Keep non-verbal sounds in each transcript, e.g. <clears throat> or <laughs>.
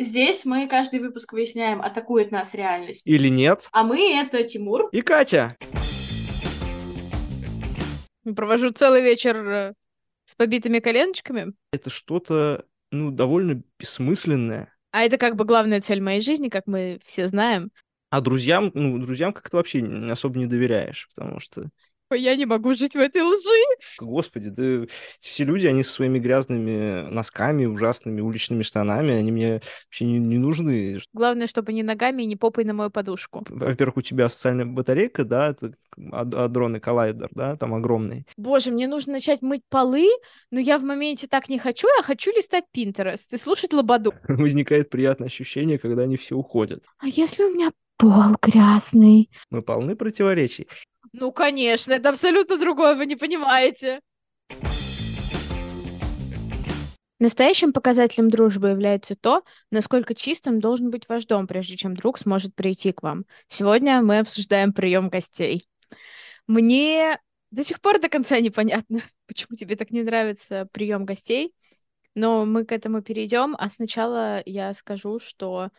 Здесь мы каждый выпуск выясняем, атакует нас реальность. Или нет. А мы — это Тимур. И Катя. Провожу целый вечер э, с побитыми коленочками. Это что-то, ну, довольно бессмысленное. А это как бы главная цель моей жизни, как мы все знаем. А друзьям, ну, друзьям как-то вообще особо не доверяешь, потому что я не могу жить в этой лжи. Господи, да все люди, они со своими грязными носками, ужасными уличными штанами, они мне вообще не, не нужны. Главное, чтобы не ногами и не попой на мою подушку. Во-первых, у тебя социальная батарейка, да, это адронный коллайдер, да, там огромный. Боже, мне нужно начать мыть полы, но я в моменте так не хочу, я хочу листать Pinterest и слушать Лободу. <laughs> Возникает приятное ощущение, когда они все уходят. А если у меня пол грязный? Мы полны противоречий. Ну, конечно, это абсолютно другое, вы не понимаете. Настоящим показателем дружбы является то, насколько чистым должен быть ваш дом, прежде чем друг сможет прийти к вам. Сегодня мы обсуждаем прием гостей. Мне до сих пор до конца непонятно, <laughs> почему тебе так не нравится прием гостей, но мы к этому перейдем, а сначала я скажу, что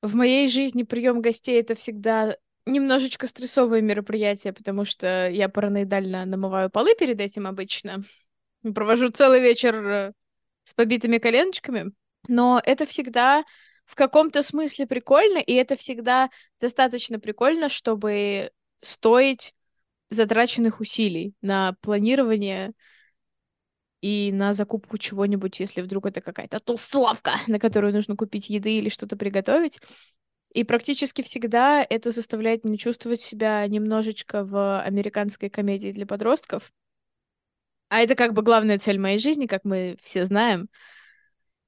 в моей жизни прием гостей это всегда немножечко стрессовое мероприятие, потому что я параноидально намываю полы перед этим обычно. Провожу целый вечер э, с побитыми коленочками. Но это всегда в каком-то смысле прикольно, и это всегда достаточно прикольно, чтобы стоить затраченных усилий на планирование и на закупку чего-нибудь, если вдруг это какая-то тусовка, на которую нужно купить еды или что-то приготовить. И практически всегда это заставляет меня чувствовать себя немножечко в американской комедии для подростков. А это как бы главная цель моей жизни, как мы все знаем.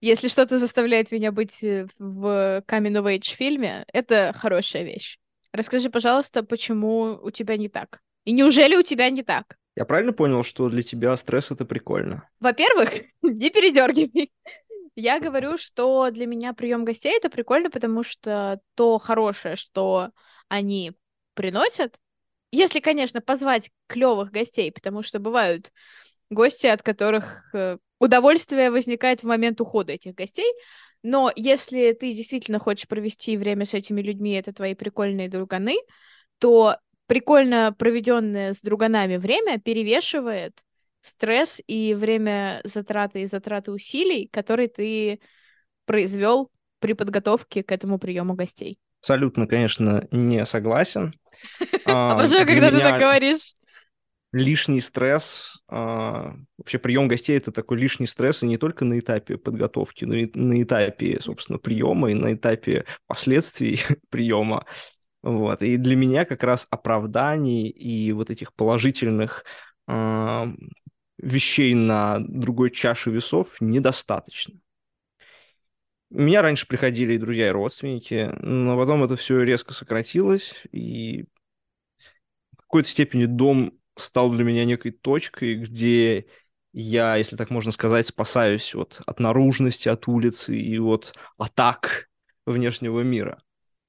Если что-то заставляет меня быть э, в coming of age фильме, это хорошая вещь. Расскажи, пожалуйста, почему у тебя не так? И неужели у тебя не так? Я правильно понял, что для тебя стресс это прикольно? Во-первых, <laughs> не передергивай. Я говорю, что для меня прием гостей это прикольно, потому что то хорошее, что они приносят, если, конечно, позвать клевых гостей, потому что бывают гости, от которых э, удовольствие возникает в момент ухода этих гостей. Но если ты действительно хочешь провести время с этими людьми, это твои прикольные друганы, то прикольно проведенное с друганами время перевешивает стресс и время затраты и затраты усилий, которые ты произвел при подготовке к этому приему гостей. Абсолютно, конечно, не согласен. <laughs> Обожаю, когда ты так говоришь. Лишний стресс, а, вообще прием гостей это такой лишний стресс и не только на этапе подготовки, но и на этапе, собственно, приема и на этапе последствий <laughs> приема. Вот. И для меня как раз оправданий и вот этих положительных а, вещей на другой чаше весов недостаточно. Меня раньше приходили и друзья, и родственники, но потом это все резко сократилось, и в какой-то степени дом стал для меня некой точкой, где я, если так можно сказать, спасаюсь от, от наружности, от улицы и от атак внешнего мира.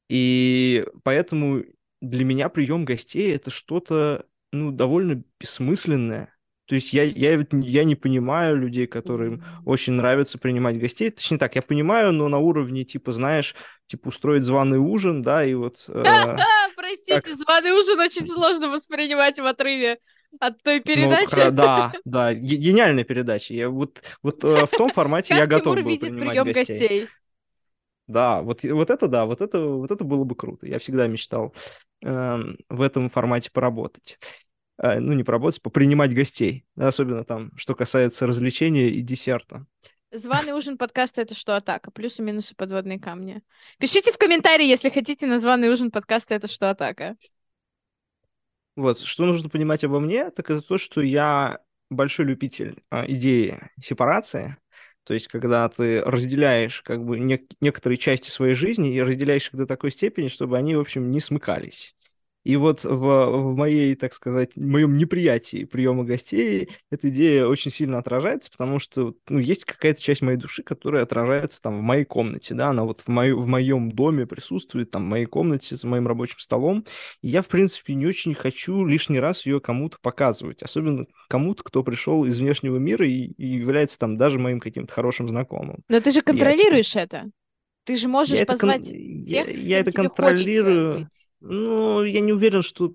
И поэтому для меня прием гостей это что-то ну, довольно бессмысленное, то есть я, я, я не понимаю людей, которым очень нравится принимать гостей. Точнее так, я понимаю, но на уровне, типа, знаешь, типа устроить званый ужин, да, и вот... Э, <laughs> Простите, званый ужин очень сложно воспринимать в отрыве от той ну, передачи. Ну, да, да, гениальная передача. Я вот, вот э, в том <laughs> формате я готов был принимать гостей. Да, вот, вот это да, вот это, вот это было бы круто. Я всегда мечтал э, в этом формате поработать. А, ну, не поработать, попринимать гостей. Особенно там, что касается развлечения и десерта. Званый ужин подкаста — это что, атака? Плюсы, минусы, подводные камни. Пишите в комментарии, если хотите на званый ужин подкаста — это что, атака? Вот, что нужно понимать обо мне, так это то, что я большой любитель а, идеи сепарации, то есть когда ты разделяешь как бы не- некоторые части своей жизни и разделяешь их до такой степени, чтобы они, в общем, не смыкались. И вот в, в моей, так сказать, в моем неприятии приема гостей эта идея очень сильно отражается, потому что ну, есть какая-то часть моей души, которая отражается там в моей комнате, да, она вот в, мою, в моем доме присутствует, там, в моей комнате за моим рабочим столом, и я, в принципе, не очень хочу лишний раз ее кому-то показывать, особенно кому-то, кто пришел из внешнего мира и, и является там даже моим каким-то хорошим знакомым. Но ты же контролируешь я, это. Ты же можешь Я кон- позвать я, тех, я кем это тебе хочется контролирую. быть. Ну, я не уверен, что...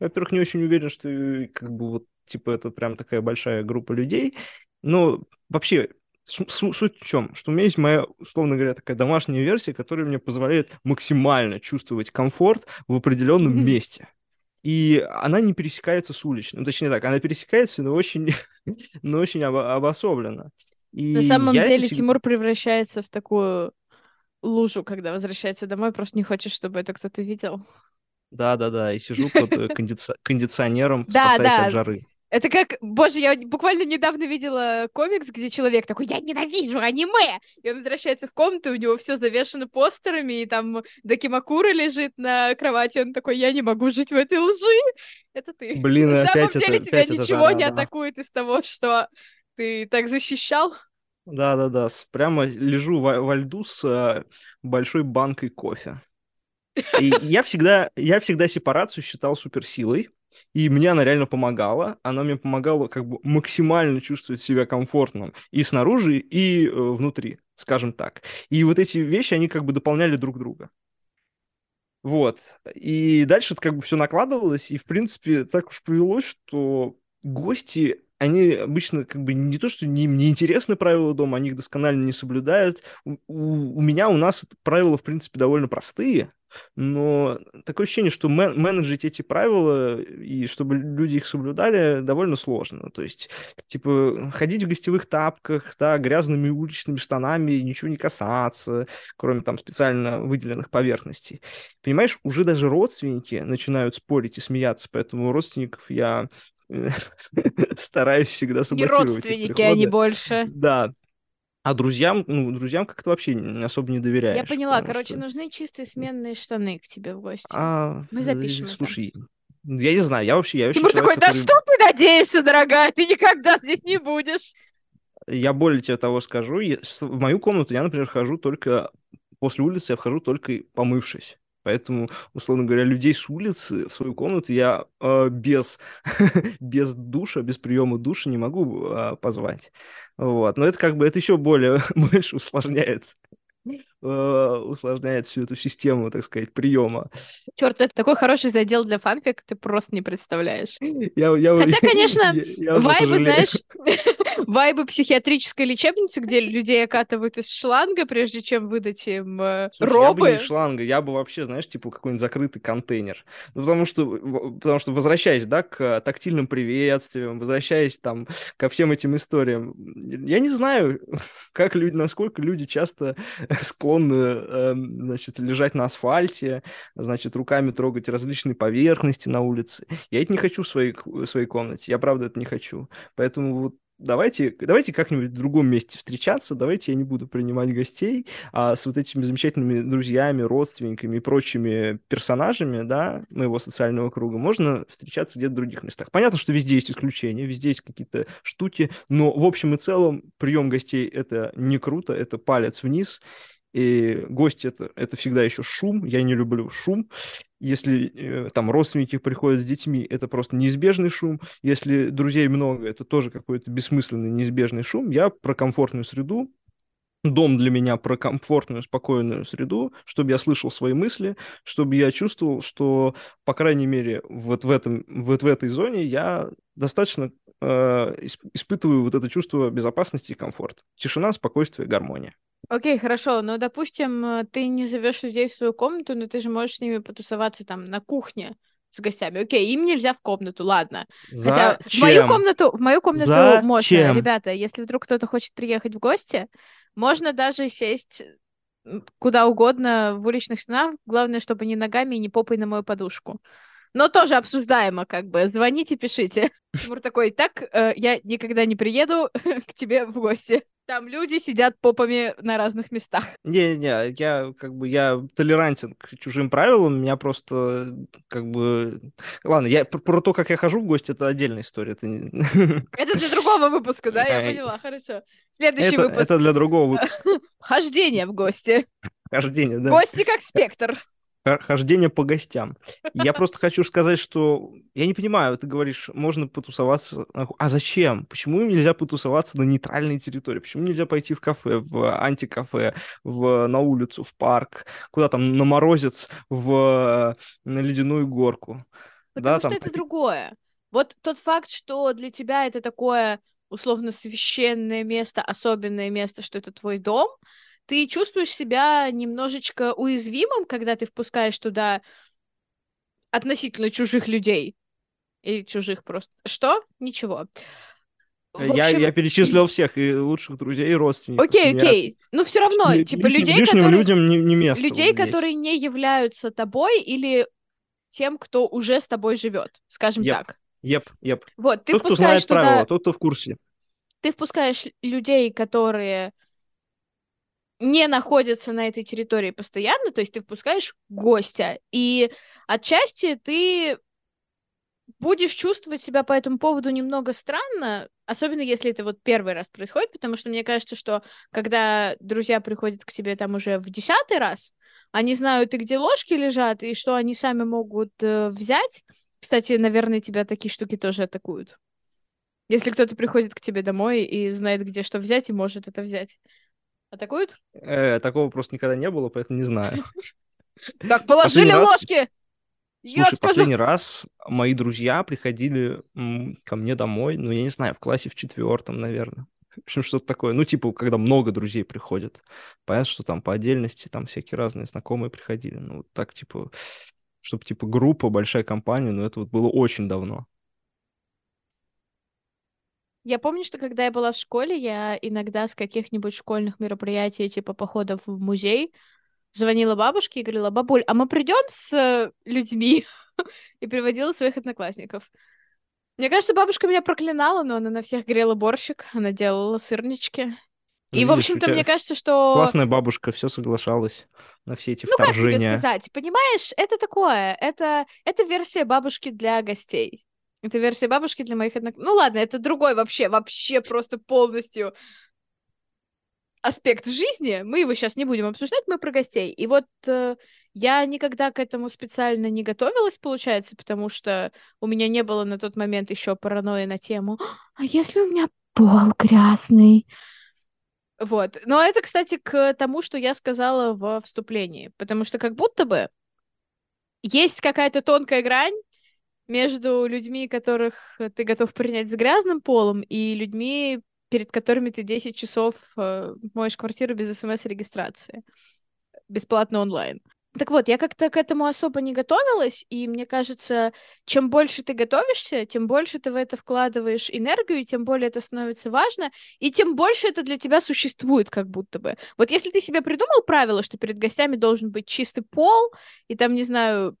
Во-первых, не очень уверен, что э, как бы вот, типа, это прям такая большая группа людей. Но вообще, су- су- суть в чем? Что у меня есть моя, условно говоря, такая домашняя версия, которая мне позволяет максимально чувствовать комфорт в определенном месте. И она не пересекается с уличным. Ну, точнее так, она пересекается, но очень, <laughs> но очень обо- обособленно. И На самом деле всегда- Тимур превращается в такую лужу, когда возвращается домой, просто не хочет, чтобы это кто-то видел. Да-да-да, и сижу под э, кондици- кондиционером, Да, спасаясь да. от жары. Это как, боже, я буквально недавно видела комикс, где человек такой, я ненавижу аниме! И он возвращается в комнату, у него все завешено постерами, и там Дакимакура лежит на кровати, он такой, я не могу жить в этой лжи! Это ты. Блин, На самом опять это- деле тебя опять это ничего жара, не да. атакует из того, что ты так защищал. Да-да-да, прямо лежу во, во льду с э, большой банкой кофе. И я всегда, я всегда сепарацию считал суперсилой, и мне она реально помогала. Она мне помогала как бы максимально чувствовать себя комфортным и снаружи, и э, внутри, скажем так. И вот эти вещи, они как бы дополняли друг друга. Вот. И дальше это как бы все накладывалось, и, в принципе, так уж повелось, что гости, они обычно как бы не то, что не, не интересны правила дома, они их досконально не соблюдают. У, у- у меня, у нас правила, в принципе, довольно простые, но такое ощущение, что мен- менеджить эти правила и чтобы люди их соблюдали, довольно сложно. То есть, типа, ходить в гостевых тапках, да, грязными уличными штанами, ничего не касаться, кроме там специально выделенных поверхностей. Понимаешь, уже даже родственники начинают спорить и смеяться, поэтому родственников я <laughs> стараюсь всегда Не саботировать их родственники, они приходы. больше. Да. А друзьям, ну, друзьям как-то вообще не- особо не доверяешь. Я поняла, короче, что- нужны чистые сменные штаны к тебе в гости. А, Мы э, запишем это. Слушай, я не знаю, я вообще, я Тимур человек, такой, да который- что ты надеешься, дорогая, ты никогда здесь не будешь. Я более тебе того скажу, в мою комнату я, например, хожу только после улицы, я вхожу только помывшись. Поэтому, условно говоря, людей с улицы в свою комнату я э, без, <laughs> без душа, без приема душа не могу э, позвать. Вот. Но это как бы это еще более <laughs> больше усложняет, э, усложняет всю эту систему, так сказать, приема. Черт, это такой хороший задел для фанфик, ты просто не представляешь. Я, я, Хотя, <laughs> конечно, я- я Вайбы, знаешь, <laughs> <laughs> вайбы психиатрической лечебницы, где людей окатывают из шланга, прежде чем выдать им э, Слушай, я бы не робы. шланга, я бы вообще, знаешь, типа какой-нибудь закрытый контейнер. Ну, потому что, потому что возвращаясь, да, к тактильным приветствиям, возвращаясь там ко всем этим историям, я не знаю, как люди, насколько люди часто склонны, эм, значит, лежать на асфальте, значит, руками трогать различные поверхности на улице. Я это не хочу в своей, в своей комнате, я правда это не хочу. Поэтому вот Давайте, давайте как-нибудь в другом месте встречаться, давайте я не буду принимать гостей, а с вот этими замечательными друзьями, родственниками и прочими персонажами, да, моего социального круга можно встречаться где-то в других местах. Понятно, что везде есть исключения, везде есть какие-то штуки, но в общем и целом прием гостей это не круто, это палец вниз, и гость это, это всегда еще шум, я не люблю шум. Если э, там родственники приходят с детьми, это просто неизбежный шум. Если друзей много, это тоже какой-то бессмысленный неизбежный шум. Я про комфортную среду. Дом для меня про комфортную, спокойную среду, чтобы я слышал свои мысли, чтобы я чувствовал, что, по крайней мере, вот в, этом, вот в этой зоне я достаточно э, исп- испытываю вот это чувство безопасности и комфорта. Тишина, спокойствие, гармония. Окей, хорошо, но, допустим, э, ты не зовешь людей в свою комнату, но ты же можешь с ними потусоваться там на кухне с гостями. Окей, им нельзя в комнату, ладно. Хотя в мою Зачем? комнату, в мою комнату можно. Зачем? Ребята, если вдруг кто-то хочет приехать в гости, можно даже сесть куда угодно в уличных стенах. Главное, чтобы не ногами и не попой на мою подушку. Но тоже обсуждаемо, как бы. Звоните, пишите. <laughs> Тимур такой, так, э, я никогда не приеду <laughs> к тебе в гости. Там люди сидят попами на разных местах. Не-не, я как бы я толерантен к чужим правилам, меня просто как бы... Ладно, я пр- про то, как я хожу в гости, это отдельная история. Это, <laughs> Это для другого выпуска, да? Я поняла, хорошо. Следующий это, выпуск. это для другого выпуска. <laughs> Хождение в гости. Хождение, да. Гости как спектр. Хождение по гостям. Я <laughs> просто хочу сказать, что я не понимаю, ты говоришь, можно потусоваться. А зачем? Почему нельзя потусоваться на нейтральной территории? Почему нельзя пойти в кафе, в антикафе, в, на улицу, в парк, куда там, на морозец, в, на ледяную горку? Потому да, что там... это другое. Вот тот факт, что для тебя это такое условно священное место, особенное место, что это твой дом, ты чувствуешь себя немножечко уязвимым, когда ты впускаешь туда относительно чужих людей. Или чужих просто. Что? Ничего. В я, я перечислил всех, и лучших друзей, и родственников. Окей, окей. Ну, все равно, Ли, типа, лишним, людей, лишним которые... людям не, не место Людей, которые не являются тобой или тем, кто уже с тобой живет, скажем yep. так. Еп, еп. Вот, ты тот, кто впускаешь знает туда... правила, тот, кто в курсе. Ты впускаешь людей, которые не находятся на этой территории постоянно, то есть ты впускаешь гостя, и отчасти ты будешь чувствовать себя по этому поводу немного странно, особенно если это вот первый раз происходит, потому что мне кажется, что когда друзья приходят к тебе там уже в десятый раз, они знают и где ложки лежат, и что они сами могут э, взять. Кстати, наверное, тебя такие штуки тоже атакуют. Если кто-то приходит к тебе домой и знает, где что взять, и может это взять. Атакуют? Э, такого просто никогда не было, поэтому не знаю. <laughs> Так, положили ложки! Слушай, последний раз мои друзья приходили ко мне домой, ну, я не знаю, в классе в четвертом, наверное. <laughs> В общем, что-то такое. Ну, типа, когда много друзей приходят. Понятно, что там по отдельности там всякие разные знакомые приходили. Ну, вот так, типа, чтобы, типа, группа, большая компания, но это вот было очень давно. Я помню, что когда я была в школе, я иногда с каких-нибудь школьных мероприятий, типа походов в музей, звонила бабушке и говорила, бабуль, а мы придем с людьми? <laughs> и приводила своих одноклассников. Мне кажется, бабушка меня проклинала, но она на всех грела борщик, она делала сырнички. Ну, и, в общем-то, мне кажется, что... Классная бабушка, все соглашалась на все эти ну, вторжения. как тебе сказать? Понимаешь, это такое, это, это версия бабушки для гостей. Это версия бабушки для моих одноклассников. Ну ладно, это другой вообще, вообще просто полностью аспект жизни, мы его сейчас не будем обсуждать, мы про гостей. И вот э, я никогда к этому специально не готовилась, получается, потому что у меня не было на тот момент еще паранойи на тему «А если у меня пол грязный?» Вот. Но это, кстати, к тому, что я сказала в вступлении, потому что как будто бы есть какая-то тонкая грань между людьми, которых ты готов принять с грязным полом, и людьми, перед которыми ты 10 часов э, моешь квартиру без смс-регистрации. Бесплатно онлайн. Так вот, я как-то к этому особо не готовилась, и мне кажется, чем больше ты готовишься, тем больше ты в это вкладываешь энергию, тем более это становится важно, и тем больше это для тебя существует как будто бы. Вот если ты себе придумал правило, что перед гостями должен быть чистый пол, и там, не знаю,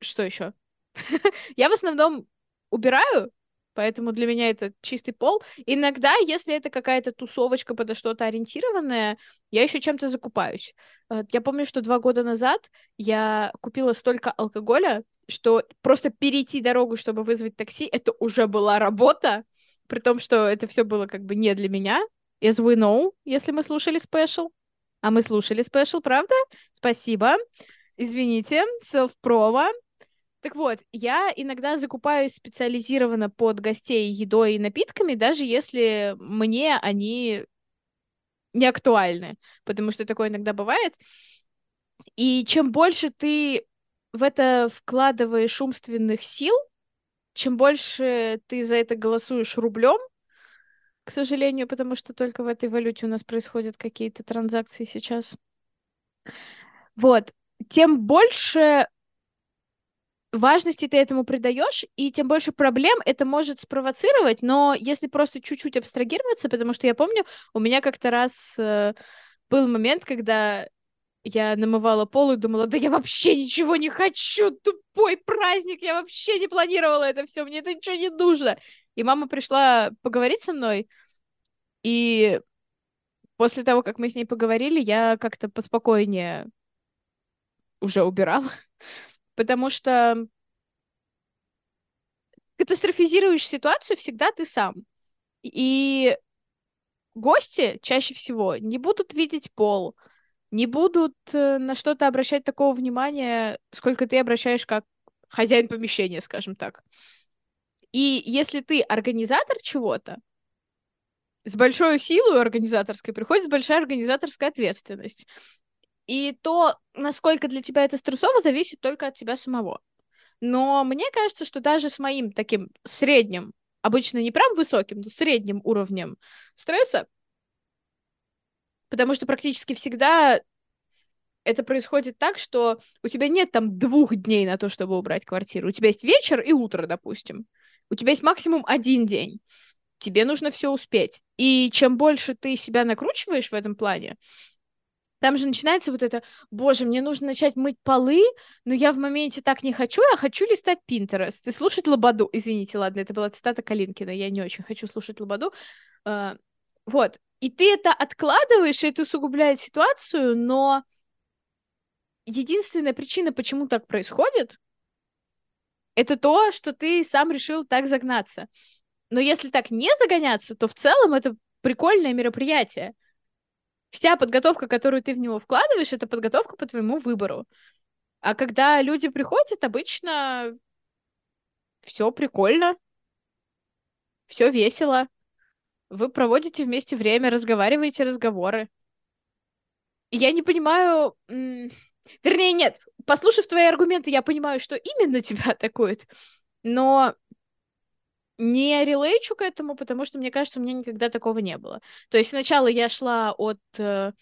что еще? <laughs> Я в основном убираю, Поэтому для меня это чистый пол. Иногда, если это какая-то тусовочка подо что-то ориентированная, я еще чем-то закупаюсь. Э, я помню, что два года назад я купила столько алкоголя, что просто перейти дорогу, чтобы вызвать такси, это уже была работа, при том, что это все было как бы не для меня. As we know, если мы слушали special. А мы слушали special, правда? Спасибо. Извините, селф-промо. Так вот, я иногда закупаюсь специализированно под гостей едой и напитками, даже если мне они не актуальны, потому что такое иногда бывает. И чем больше ты в это вкладываешь умственных сил, чем больше ты за это голосуешь рублем, к сожалению, потому что только в этой валюте у нас происходят какие-то транзакции сейчас. Вот, тем больше важности ты этому придаешь, и тем больше проблем это может спровоцировать, но если просто чуть-чуть абстрагироваться, потому что я помню, у меня как-то раз э, был момент, когда я намывала пол и думала, да я вообще ничего не хочу, тупой праздник, я вообще не планировала это все, мне это ничего не нужно. И мама пришла поговорить со мной, и после того, как мы с ней поговорили, я как-то поспокойнее уже убирала потому что катастрофизируешь ситуацию всегда ты сам. И гости чаще всего не будут видеть пол, не будут э, на что-то обращать такого внимания, сколько ты обращаешь как хозяин помещения, скажем так. И если ты организатор чего-то, с большой силой организаторской приходит большая организаторская ответственность. И то, насколько для тебя это стрессово, зависит только от тебя самого. Но мне кажется, что даже с моим таким средним, обычно не прям высоким, но средним уровнем стресса, потому что практически всегда это происходит так, что у тебя нет там двух дней на то, чтобы убрать квартиру. У тебя есть вечер и утро, допустим. У тебя есть максимум один день. Тебе нужно все успеть. И чем больше ты себя накручиваешь в этом плане, там же начинается вот это, боже, мне нужно начать мыть полы, но я в моменте так не хочу, я хочу листать Pinterest и слушать Лободу. Извините, ладно, это была цитата Калинкина, я не очень хочу слушать Лободу. Uh, вот. И ты это откладываешь, и это усугубляет ситуацию, но единственная причина, почему так происходит, это то, что ты сам решил так загнаться. Но если так не загоняться, то в целом это прикольное мероприятие. Вся подготовка, которую ты в него вкладываешь, это подготовка по твоему выбору. А когда люди приходят, обычно все прикольно, все весело. Вы проводите вместе время, разговариваете разговоры. И я не понимаю... Вернее, нет, послушав твои аргументы, я понимаю, что именно <laughs> тебя атакует. Но не релейчу к этому, потому что, мне кажется, у меня никогда такого не было. То есть сначала я шла от э,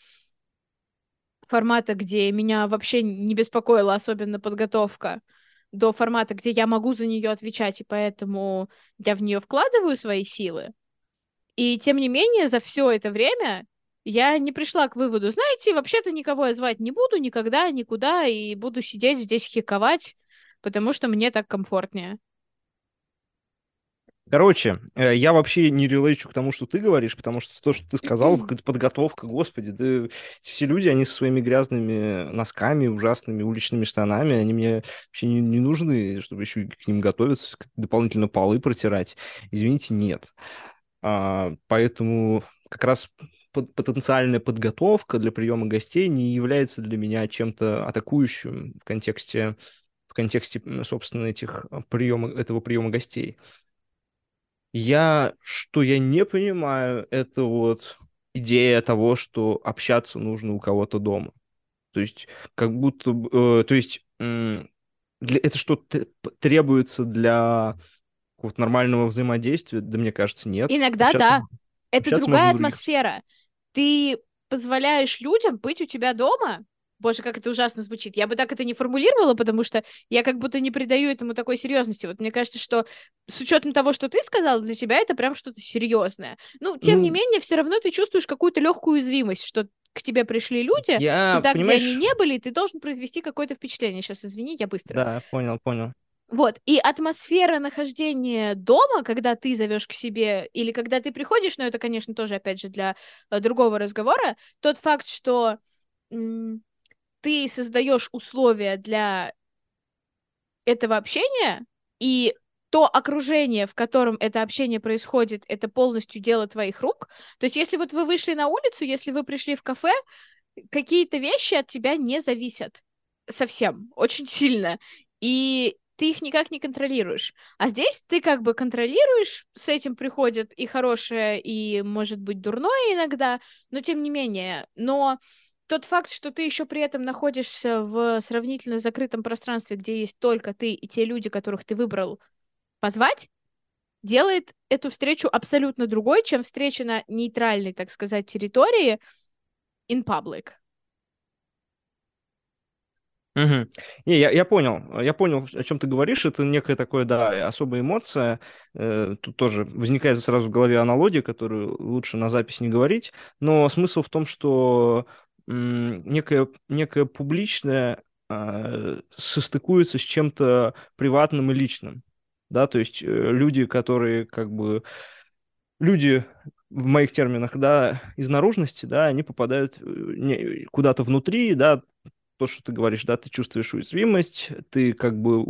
формата, где меня вообще не беспокоила особенно подготовка, до формата, где я могу за нее отвечать, и поэтому я в нее вкладываю свои силы. И тем не менее, за все это время я не пришла к выводу, знаете, вообще-то никого я звать не буду никогда, никуда, и буду сидеть здесь хиковать, потому что мне так комфортнее. Короче, э, я вообще не релейчу к тому, что ты говоришь, потому что то, что ты сказал, какая-то подготовка, господи, да все люди, они со своими грязными носками, ужасными уличными штанами, они мне вообще не, не нужны, чтобы еще к ним готовиться, дополнительно полы протирать. Извините, нет. А, поэтому как раз потенциальная подготовка для приема гостей не является для меня чем-то атакующим в контексте в контексте, собственно, этих приема, этого приема гостей. Я, что я не понимаю, это вот идея того, что общаться нужно у кого-то дома. То есть, как будто, э, то есть, э, для, это что требуется для вот нормального взаимодействия? Да мне кажется, нет. Иногда общаться, да. Это другая атмосфера. Ты позволяешь людям быть у тебя дома, Боже, как это ужасно звучит. Я бы так это не формулировала, потому что я как будто не придаю этому такой серьезности. Вот мне кажется, что с учетом того, что ты сказала, для тебя это прям что-то серьезное. Ну, тем ну, не менее, все равно ты чувствуешь какую-то легкую уязвимость, что к тебе пришли люди, я, туда, понимаешь... где они не были, и ты должен произвести какое-то впечатление. Сейчас, извини, я быстро. Да, понял, понял. Вот, и атмосфера нахождения дома, когда ты зовешь к себе, или когда ты приходишь, но это, конечно, тоже, опять же, для э, другого разговора, тот факт, что ты создаешь условия для этого общения, и то окружение, в котором это общение происходит, это полностью дело твоих рук. То есть, если вот вы вышли на улицу, если вы пришли в кафе, какие-то вещи от тебя не зависят совсем, очень сильно. И ты их никак не контролируешь. А здесь ты как бы контролируешь, с этим приходит и хорошее, и, может быть, дурное иногда, но тем не менее. Но тот факт, что ты еще при этом находишься в сравнительно закрытом пространстве, где есть только ты и те люди, которых ты выбрал позвать, делает эту встречу абсолютно другой, чем встреча на нейтральной, так сказать, территории in public. Угу. Не, я, я понял, я понял, о чем ты говоришь. Это некая такая, да, особая эмоция. Э, тут тоже возникает сразу в голове аналогия, которую лучше на запись не говорить. Но смысл в том, что некое, некое публичное э, состыкуется с чем-то приватным и личным. Да, то есть э, люди, которые как бы люди в моих терминах, да, из наружности, да, они попадают э, куда-то внутри, да, то, что ты говоришь, да, ты чувствуешь уязвимость, ты как бы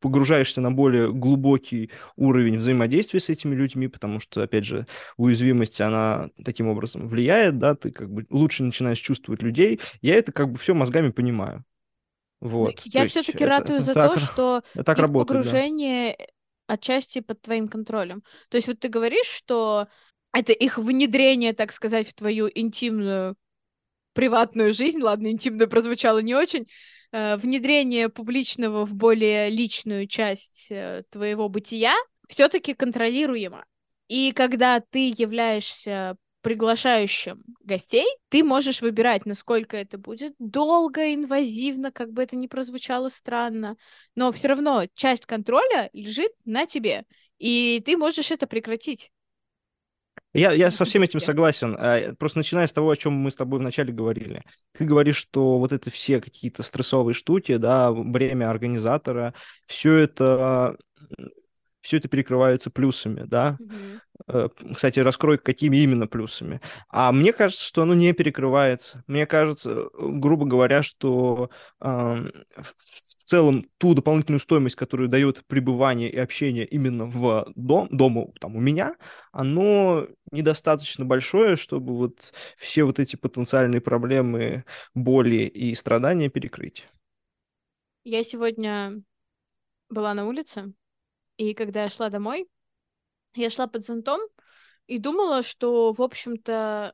погружаешься на более глубокий уровень взаимодействия с этими людьми, потому что, опять же, уязвимость, она таким образом влияет, да, ты как бы лучше начинаешь чувствовать людей. Я это как бы все мозгами понимаю. Вот. Я все-таки ратую за так, то, что <laughs> так их работает, погружение да. отчасти под твоим контролем. То есть вот ты говоришь, что это их внедрение, так сказать, в твою интимную приватную жизнь, ладно, интимную прозвучало не очень, э, внедрение публичного в более личную часть э, твоего бытия все-таки контролируемо. И когда ты являешься приглашающим гостей, ты можешь выбирать, насколько это будет долго, инвазивно, как бы это ни прозвучало странно, но все равно часть контроля лежит на тебе, и ты можешь это прекратить. Я, я со всем этим согласен. А, просто начиная с того, о чем мы с тобой вначале говорили. Ты говоришь, что вот это все какие-то стрессовые штуки, да, бремя организатора, все это все это перекрывается плюсами, да. Mm-hmm. Кстати, раскрой, какими именно плюсами. А мне кажется, что оно не перекрывается. Мне кажется, грубо говоря, что э, в, целом ту дополнительную стоимость, которую дает пребывание и общение именно в дом, дому, там, у меня, оно недостаточно большое, чтобы вот все вот эти потенциальные проблемы, боли и страдания перекрыть. Я сегодня была на улице, и когда я шла домой, я шла под зонтом и думала, что, в общем-то,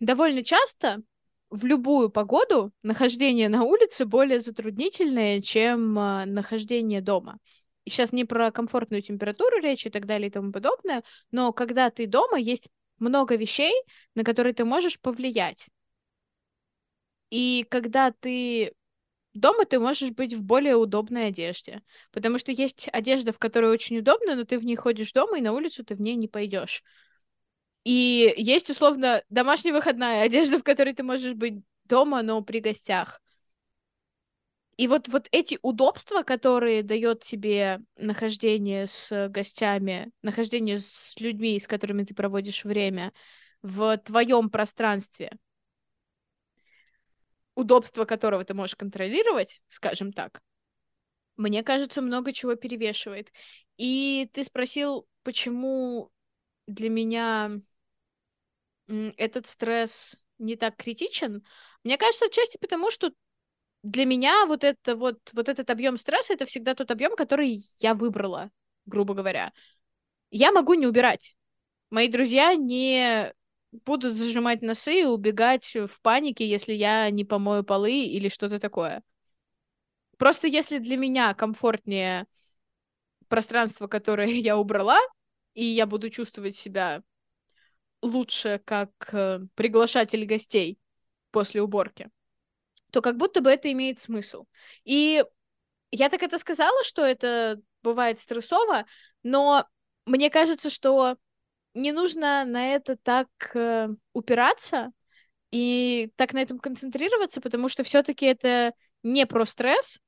довольно часто в любую погоду нахождение на улице более затруднительное, чем э, нахождение дома. И сейчас не про комфортную температуру речь и так далее и тому подобное, но когда ты дома, есть много вещей, на которые ты можешь повлиять. И когда ты Дома ты можешь быть в более удобной одежде, потому что есть одежда, в которой очень удобно, но ты в ней ходишь дома, и на улицу ты в ней не пойдешь. И есть, условно, домашняя выходная одежда, <laughs> в которой ты можешь быть дома, но при гостях. И вот, вот эти удобства, которые дает тебе нахождение с гостями, нахождение с людьми, с которыми ты проводишь время в твоем пространстве, удобство которого ты можешь контролировать, скажем так, мне кажется, много чего перевешивает. И ты спросил, почему для меня этот стресс не так критичен. Мне кажется, отчасти потому, что для меня вот, это, вот, вот этот объем стресса это всегда тот объем, который я выбрала, грубо говоря. Я могу не убирать. Мои друзья не будут зажимать носы и убегать в панике, если я не помою полы или что-то такое. Просто если для меня комфортнее пространство, которое <laughs> я убрала, и я буду чувствовать себя лучше как э, приглашатель гостей после уборки, то как будто бы это имеет смысл. И я так это сказала, что это бывает стрессово, но мне кажется, что не нужно на это так э, упираться и так на этом концентрироваться, потому что все-таки это не про стресс,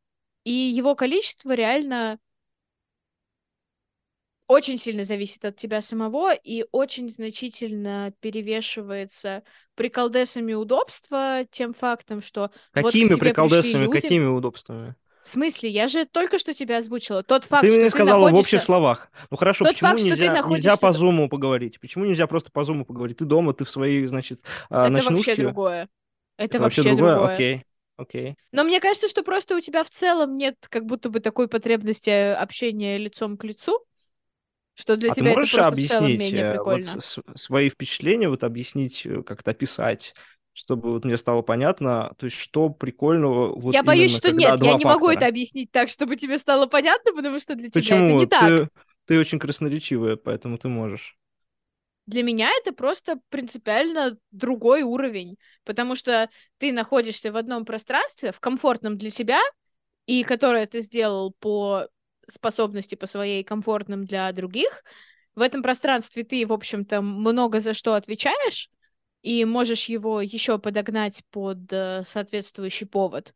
и его количество реально очень сильно зависит от тебя самого и очень значительно перевешивается приколдесами удобства тем фактом, что какими вот приколдесами, люди... какими удобствами? В смысле? Я же только что тебя озвучила. Тот факт, ты что мне ты сказала находишься... в общих словах. Ну хорошо, Тот почему факт, нельзя, что ты находишься... нельзя по зуму поговорить? Почему нельзя просто по зуму поговорить? Ты дома, ты в своей, значит, а, Это ночнушке. вообще другое. Это, Это вообще другое? другое. Окей. Окей. Но мне кажется, что просто у тебя в целом нет как будто бы такой потребности общения лицом к лицу, что для а тебя ты можешь это просто объяснить в целом менее э, прикольно. вот свои впечатления, вот объяснить, э, как-то описать, чтобы вот мне стало понятно, то есть что прикольного вот я боюсь, что нет, я не могу фактора. это объяснить так, чтобы тебе стало понятно, потому что для тебя это Почему? не так. Ты, ты очень красноречивая, поэтому ты можешь. Для меня это просто принципиально другой уровень, потому что ты находишься в одном пространстве, в комфортном для себя, и которое ты сделал по способности по своей комфортным для других. В этом пространстве ты, в общем-то, много за что отвечаешь, и можешь его еще подогнать под э, соответствующий повод.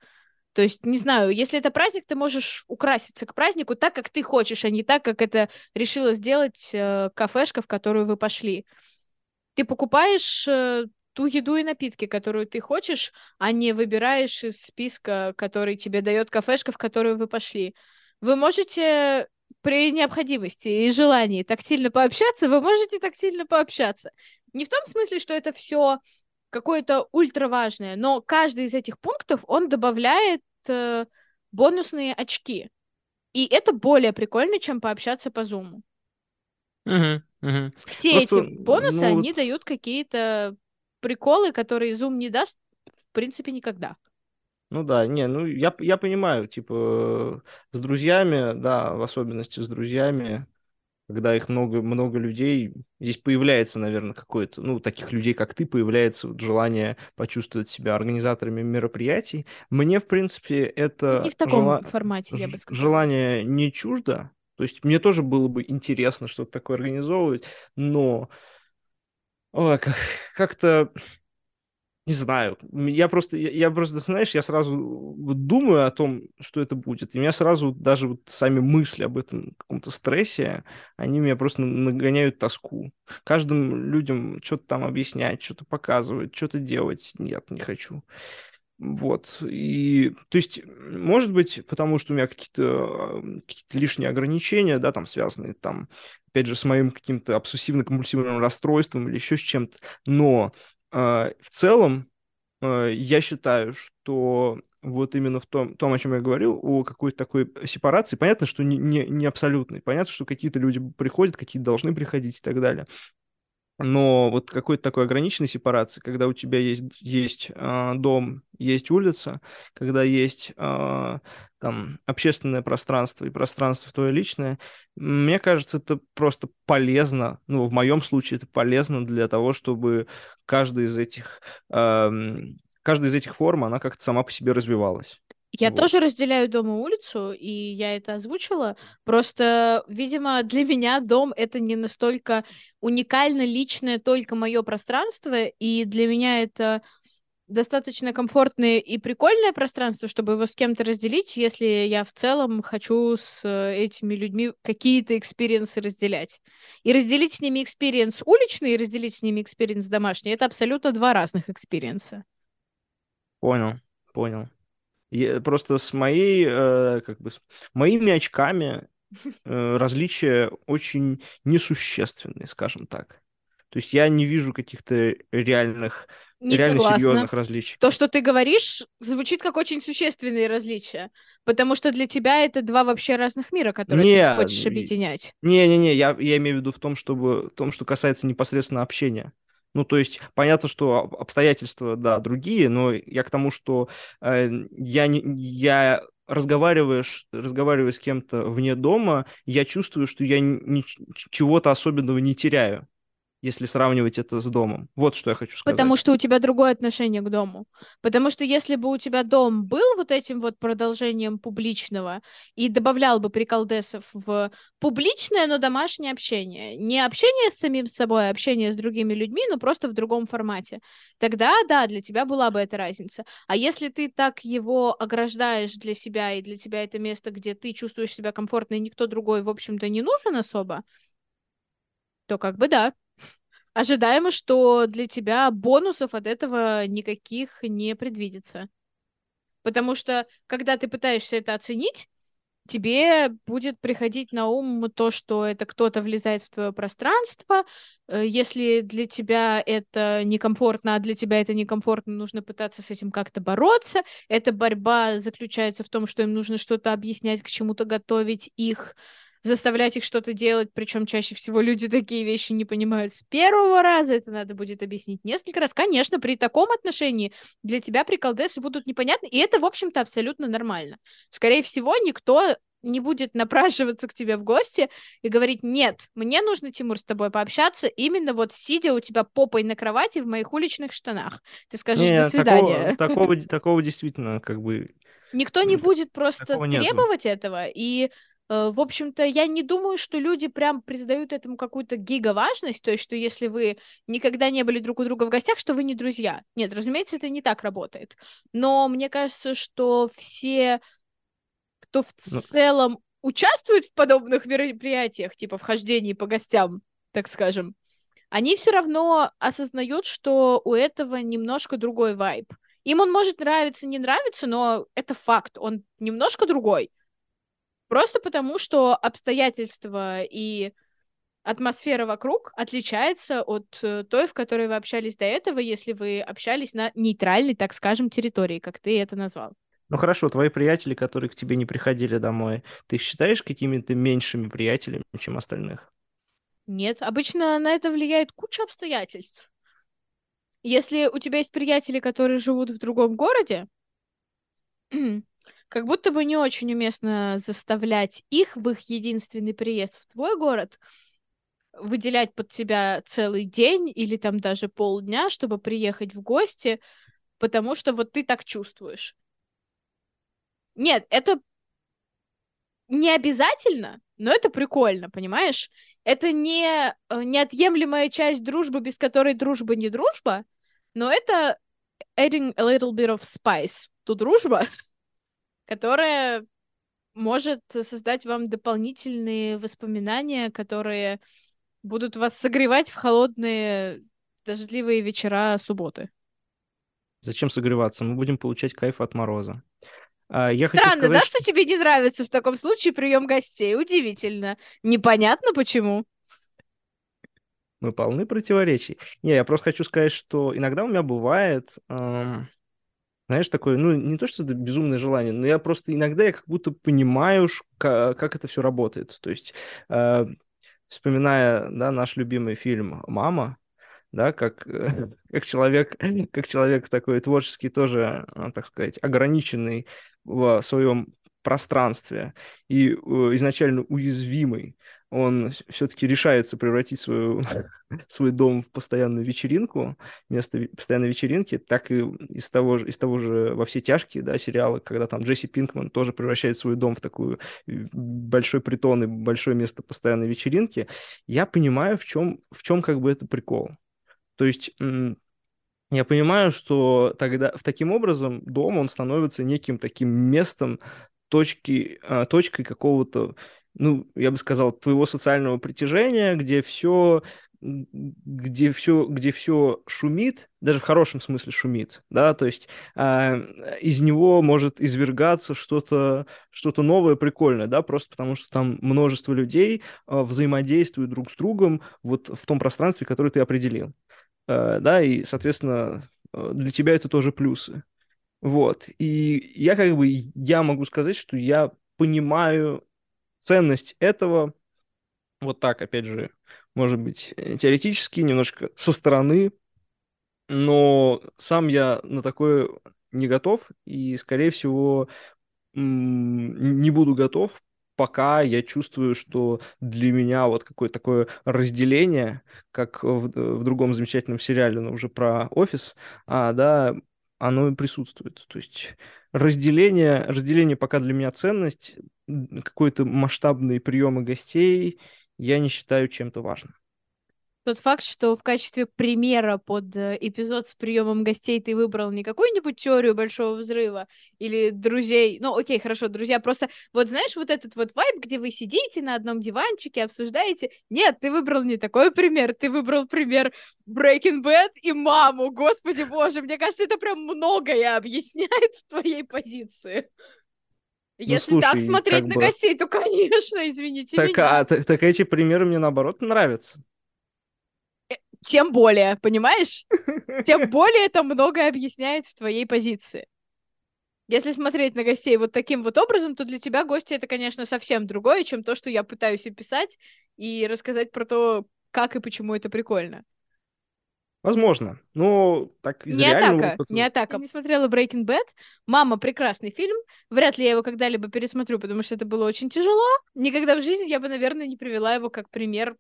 То есть, не знаю, если это праздник, ты можешь украситься к празднику так, как ты хочешь, а не так, как это решила сделать э, кафешка, в которую вы пошли. Ты покупаешь э, ту еду и напитки, которую ты хочешь, а не выбираешь из списка, который тебе дает кафешка, в которую вы пошли. Вы можете при необходимости и желании тактильно пообщаться, вы можете тактильно пообщаться. Не в том смысле, что это все какое-то ультра важное, но каждый из этих пунктов он добавляет э, бонусные очки. И это более прикольно, чем пообщаться по зуму. Угу, угу. Все Просто, эти бонусы, ну, они дают какие-то приколы, которые Zoom не даст, в принципе, никогда. Ну да, не, ну я, я понимаю, типа с друзьями, да, в особенности с друзьями, когда их много, много людей, здесь появляется, наверное, какое-то, ну, таких людей, как ты, появляется вот желание почувствовать себя организаторами мероприятий. Мне, в принципе, это Не в таком жела- формате, я бы <laughs> сказала. желание не чуждо. То есть мне тоже было бы интересно что-то такое организовывать, но как-то не знаю, я просто, я, просто, знаешь, я сразу думаю о том, что это будет, и меня сразу даже вот сами мысли об этом каком-то стрессе, они меня просто нагоняют тоску. Каждым людям что-то там объяснять, что-то показывать, что-то делать, нет, не хочу. Вот, и, то есть, может быть, потому что у меня какие-то какие-то лишние ограничения, да, там, связанные, там, опять же, с моим каким-то обсессивно-компульсивным расстройством или еще с чем-то, но в целом э, я считаю, что вот именно в том, том, о чем я говорил, о какой-то такой сепарации, понятно, что не, не, не абсолютной, понятно, что какие-то люди приходят, какие-то должны приходить и так далее, но вот какой-то такой ограниченной сепарации, когда у тебя есть, есть э, дом, есть улица, когда есть э, там общественное пространство и пространство твое личное, мне кажется, это просто полезно, ну, в моем случае это полезно для того, чтобы каждый из этих, э, каждая из этих форм, она как-то сама по себе развивалась. Я Вот. тоже разделяю дом и улицу, и я это озвучила. Просто, видимо, для меня дом это не настолько уникально личное только мое пространство, и для меня это достаточно комфортное и прикольное пространство, чтобы его с кем-то разделить, если я в целом хочу с э, этими людьми какие-то experience ы разделять. И разделить с ними experience уличный, и разделить с ними experience домашний, это абсолютно два разных experience а. Понял, понял. Я- просто с моей, э, как бы, с моими очками <laughs> э, различия очень несущественные, скажем так. То есть я не вижу каких-то реальных, Не реально согласна. серьезных различий. То, что ты говоришь, звучит как очень существенные различия, потому что для тебя это два вообще разных мира, которые ты Не, хочешь и- объединять. Не-не-не, я, я имею в виду в том, чтобы, в том, что касается непосредственно общения. Ну, то есть, понятно, что об- обстоятельства, да, другие, но я к тому, что э, я, я разговариваешь, разговариваю с кем-то вне дома, я чувствую, что я ни- чего-то особенного не теряю, если сравнивать это с домом. Вот что я хочу сказать. Потому что у тебя другое отношение к дому. Потому что если бы у тебя дом был вот этим вот продолжением публичного и добавлял бы приколдесов в публичное, но домашнее общение, не общение с самим собой, а общение с другими людьми, но просто в другом формате, тогда, да, для тебя была бы эта разница. А если ты так его ограждаешь для себя, и для тебя это место, где ты чувствуешь себя комфортно, и никто другой, в общем-то, не нужен особо, то как бы да. Ожидаемо, что для тебя бонусов от этого никаких не предвидится. Потому что, когда ты пытаешься это оценить, тебе будет приходить на ум то, что это кто-то влезает в твое пространство. Э, Если для тебя это некомфортно, а для тебя это некомфортно, нужно пытаться с этим как-то бороться. Эта борьба заключается в том, что им нужно что-то объяснять, к чему-то готовить их, заставлять их что-то делать, причем чаще всего люди такие вещи не понимают с первого раза, это надо будет объяснить несколько раз. Конечно, при таком отношении для тебя приколдесы будут непонятны, и это, в общем-то, абсолютно нормально. Скорее всего, никто не будет <laughs> напрашиваться к тебе в гости и говорить, нет, мне нужно, Тимур, с тобой пообщаться, именно вот сидя у тебя попой на кровати в моих уличных штанах. Ты скажешь, Не, до свидания. Такого, такого, <laughs> такого действительно как бы... Никто не будет просто требовать этого, и в общем-то, я не думаю, что люди прям признают этому какую-то гиговажность, то есть, что если вы никогда не были друг у друга в гостях, что вы не друзья. Нет, разумеется, это не так работает. Но мне кажется, что все, кто в Ну. целом участвует в подобных мероприятиях, типа вхождении по гостям, так скажем, они все равно осознают, что у этого немножко другой вайб. Им он может нравиться, не нравиться, но это факт, он немножко другой. Просто потому, что обстоятельства и атмосфера вокруг отличается от э, той, в которой вы общались до этого, если вы общались на нейтральной, так скажем, территории, как ты это назвал. Ну хорошо, твои приятели, которые к тебе не приходили домой, ты их считаешь какими-то меньшими приятелями, чем остальных? Нет, обычно на это влияет куча обстоятельств. Если у тебя есть приятели, которые живут в другом городе, <clears throat> как будто бы не очень уместно заставлять их в их единственный приезд в твой город выделять под себя целый день или там даже полдня, чтобы приехать в гости, потому что вот ты так чувствуешь. Нет, это не обязательно, но это прикольно, понимаешь? Это не э, неотъемлемая часть дружбы, без которой дружба не дружба, но это adding a little bit of spice to дружба, <laughs> которая может создать вам дополнительные воспоминания, которые будут вас согревать в холодные дождливые вечера субботы. Зачем согреваться? Мы будем получать кайф от мороза. А, я Странно, сказать, да, что... что тебе не нравится в таком случае прием гостей? Удивительно. Непонятно почему. Мы полны противоречий. Не, я просто хочу сказать, что иногда у меня бывает, эм, знаешь, такое, ну, не то, что это безумное желание, но я просто иногда я как будто понимаю, как, это все работает. То есть, э, вспоминая, да, наш любимый фильм «Мама», да, как, <laughs> как человек, как человек такой творческий тоже, а, так сказать, ограниченный в своем пространстве и э, изначально уязвимый, он все-таки решается превратить свою, <laughs> свой дом в постоянную вечеринку, вместо постоянной вечеринки, так и из того, из того же «Во все тяжкие» да, сериала, когда там Джесси Пинкман тоже превращает свой дом в такую э, большой притон и большое место постоянной вечеринки, я понимаю, в чем, в чем как бы это прикол. То есть я понимаю, что тогда в таким образом дом, он становится неким таким местом, точки, а, точкой какого-то, ну, я бы сказал, твоего социального притяжения, где все где все, где все шумит, даже в хорошем смысле шумит, да, то есть э, из него может извергаться что-то что новое, прикольное, да, просто потому что там множество людей э, взаимодействуют друг с другом вот в том пространстве, которое ты определил. Э, да, и, соответственно, э, для тебя это тоже плюсы. Вот, и я как бы, я могу сказать, что я понимаю ценность этого, вот так, опять же, может быть, теоретически, немножко со стороны, но сам я на такое не готов, и, скорее всего, не буду готов, пока я чувствую, что для меня вот какое-то такое разделение, как в, в другом замечательном сериале, но уже про офис, а, да, оно присутствует. То есть разделение, разделение пока для меня ценность, какой-то масштабные приемы гостей я не считаю чем-то важным. Тот факт, что в качестве примера под э, эпизод с приемом гостей ты выбрал не какую-нибудь теорию большого взрыва или друзей. Ну, окей, хорошо, друзья, просто вот знаешь, вот этот вот вайб, где вы сидите на одном диванчике, обсуждаете. Нет, ты выбрал не такой пример, ты выбрал пример Breaking Bad и маму. Господи боже, мне кажется, это прям многое объясняет в твоей позиции. Ну, Если слушай, так смотреть на бы... гостей, то, <laughs> конечно, извините так, меня. А, так, так эти примеры мне, наоборот, нравятся тем более, понимаешь? Тем <laughs> более это многое объясняет в твоей позиции. Если смотреть на гостей вот таким вот образом, то для тебя гости это, конечно, совсем другое, чем то, что я пытаюсь описать и рассказать про то, как и почему это прикольно. Возможно. Но так из Не атака, опыта... не атака. Я не смотрела Breaking Bad. «Мама» — прекрасный фильм. Вряд ли я его когда-либо пересмотрю, потому что это было очень тяжело. Никогда в жизни я бы, наверное, не привела его как пример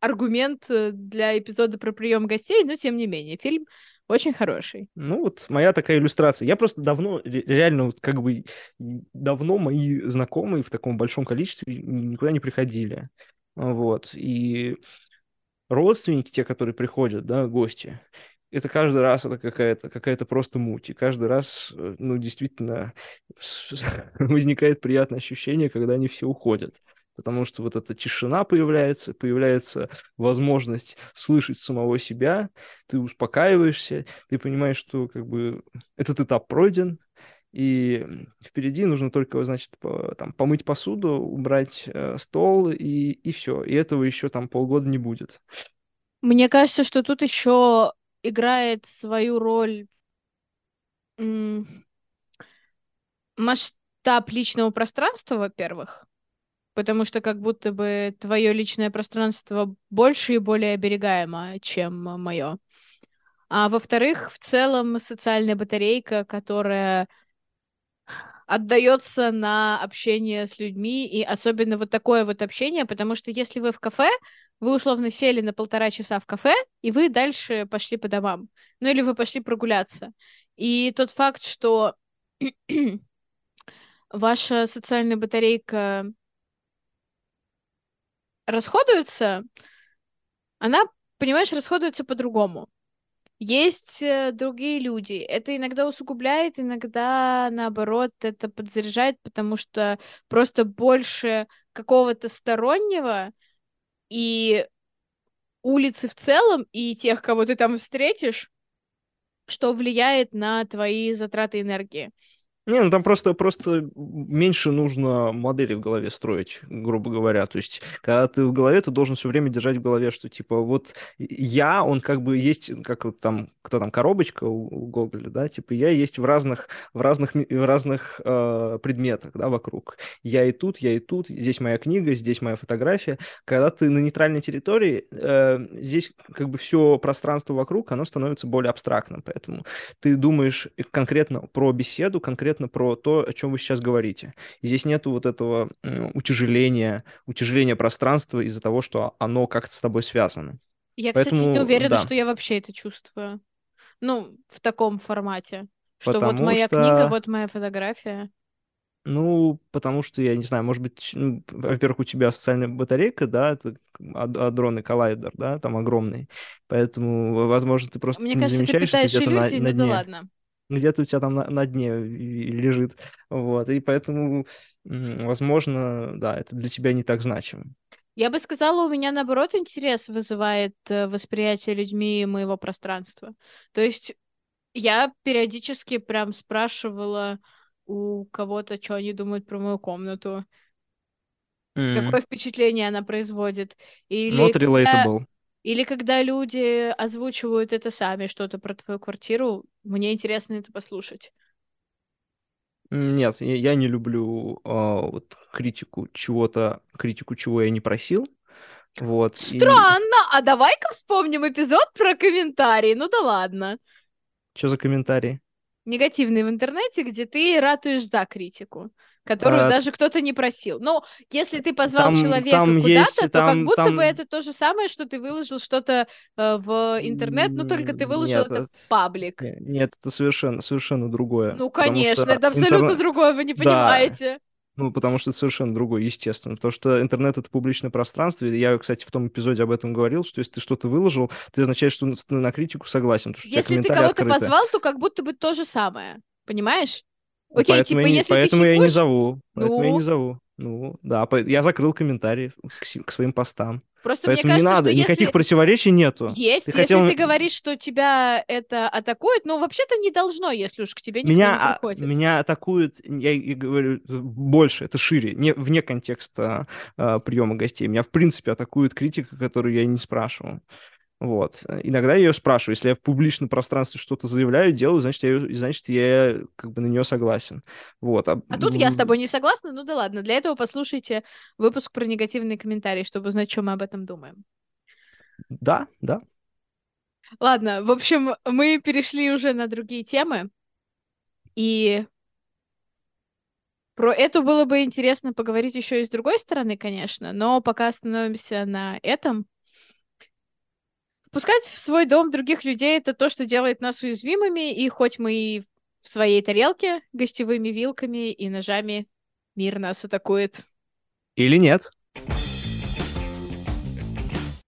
аргумент э, для эпизода про прием гостей, но тем не менее, фильм очень хороший. Ну вот моя такая иллюстрация. Я просто давно, реально, вот как бы давно мои знакомые в таком большом количестве никуда не приходили. Вот. И родственники, те, которые приходят, да, гости, это каждый раз это какая-то какая просто муть. И каждый раз, э, ну, действительно, <laughs> возникает приятное ощущение, когда они все уходят. Потому что вот эта тишина появляется, появляется возможность слышать самого себя, ты успокаиваешься, ты понимаешь, что как бы этот этап пройден, и впереди нужно только, значит, по, там, помыть посуду, убрать э, стол, и, и все. И этого еще там полгода не будет. Мне кажется, что тут еще играет свою роль масштаб личного пространства, во-первых, потому что как будто бы твое личное пространство больше и более оберегаемо, чем мое. А во-вторых, в целом социальная батарейка, которая отдается на общение с людьми, и особенно вот такое вот общение, потому что если вы в кафе, вы условно сели на полтора часа в кафе, и вы дальше пошли по домам. Ну или вы пошли прогуляться. И тот факт, что <clears throat> ваша социальная батарейка расходуется, она, понимаешь, расходуется по-другому. Есть э, другие люди. Это иногда усугубляет, иногда, наоборот, это подзаряжает, потому что просто больше какого-то стороннего и улицы в целом, и тех, кого ты там встретишь, что влияет на твои затраты энергии. Не, ну там просто, просто меньше нужно модели в голове строить, грубо говоря. То есть, когда ты в голове, ты должен все время держать в голове, что типа вот я, он как бы есть, как вот там, кто там, коробочка у, у Гоголя, да, типа я есть в разных, в разных, в разных э, предметах, да, вокруг. Я и тут, я и тут, здесь моя книга, здесь моя фотография. Когда ты на нейтральной территории, э, здесь как бы все пространство вокруг, оно становится более абстрактным, поэтому ты думаешь конкретно про беседу, конкретно конкретно про то, о чем вы сейчас говорите. И здесь нету вот этого утяжеления, утяжеления пространства из-за того, что оно как-то с тобой связано. Я, Поэтому, кстати, не уверена, да. что я вообще это чувствую. Ну, в таком формате. Что Потому вот моя что... книга, вот моя фотография. Ну, потому что, я не знаю, может быть, ну, во-первых, у тебя социальная батарейка, да, это адронный коллайдер, да, там огромный. Поэтому, возможно, ты просто Мне не кажется, замечаешь, ты питаешь что иллюзии, на, на ну дне. да ладно где-то у тебя там на, на дне лежит. Вот, и поэтому, возможно, да, это для тебя не так значимо. Я бы сказала, у меня наоборот интерес вызывает э, восприятие людьми моего пространства. То есть я периодически прям спрашивала у кого-то, что они думают про мою комнату. Mm. Какое впечатление она производит. Или Not relatable. Или когда люди озвучивают это сами, что-то про твою квартиру, мне интересно это послушать. Нет, я не люблю э, вот, критику чего-то, критику чего я не просил. Вот. Странно, и... а давай-ка вспомним эпизод про комментарии. Ну да ладно. Что за комментарии? Негативные в интернете, где ты ратуешь за критику которую а, даже кто-то не просил. Ну, если ты позвал там, человека там куда-то, есть, то там, как будто там... бы это то же самое, что ты выложил что-то э, в интернет, но только ты выложил нет, это в паблик. Нет, это совершенно, совершенно другое. Ну, конечно, это абсолютно интернет... другое, вы не понимаете. Да. Ну, потому что это совершенно другое, естественно. Потому что интернет — это публичное пространство. Я, кстати, в том эпизоде об этом говорил, что если ты что-то выложил, ты означает, что на критику согласен. Если ты кого-то позвал, то как будто бы то же самое. Понимаешь? Окей, поэтому типа, я, если поэтому ты я не зову. Поэтому ну... я не зову. Ну, да, я закрыл комментарии к, к своим постам. Просто Поэтому мне кажется, не надо, что никаких если... противоречий нету. Есть, ты если хотел... ты говоришь, что тебя это атакует, ну, вообще-то не должно, если уж к тебе никто меня, не а, приходит. Меня атакуют, я и говорю, больше, это шире, не, вне контекста а, приема гостей. Меня, в принципе, атакует критика, которую я не спрашивал. Вот. Иногда я ее спрашиваю. Если я в публичном пространстве что-то заявляю, делаю, значит, я, значит, я как бы на нее согласен. Вот. А, а тут я с тобой не согласна, ну да ладно. Для этого послушайте выпуск про негативные комментарии, чтобы узнать, что мы об этом думаем. Да, да. Ладно, в общем, мы перешли уже на другие темы. И про это было бы интересно поговорить еще и с другой стороны, конечно, но пока остановимся на этом. Впускать в свой дом других людей — это то, что делает нас уязвимыми, и хоть мы и в своей тарелке гостевыми вилками и ножами мир нас атакует. Или нет.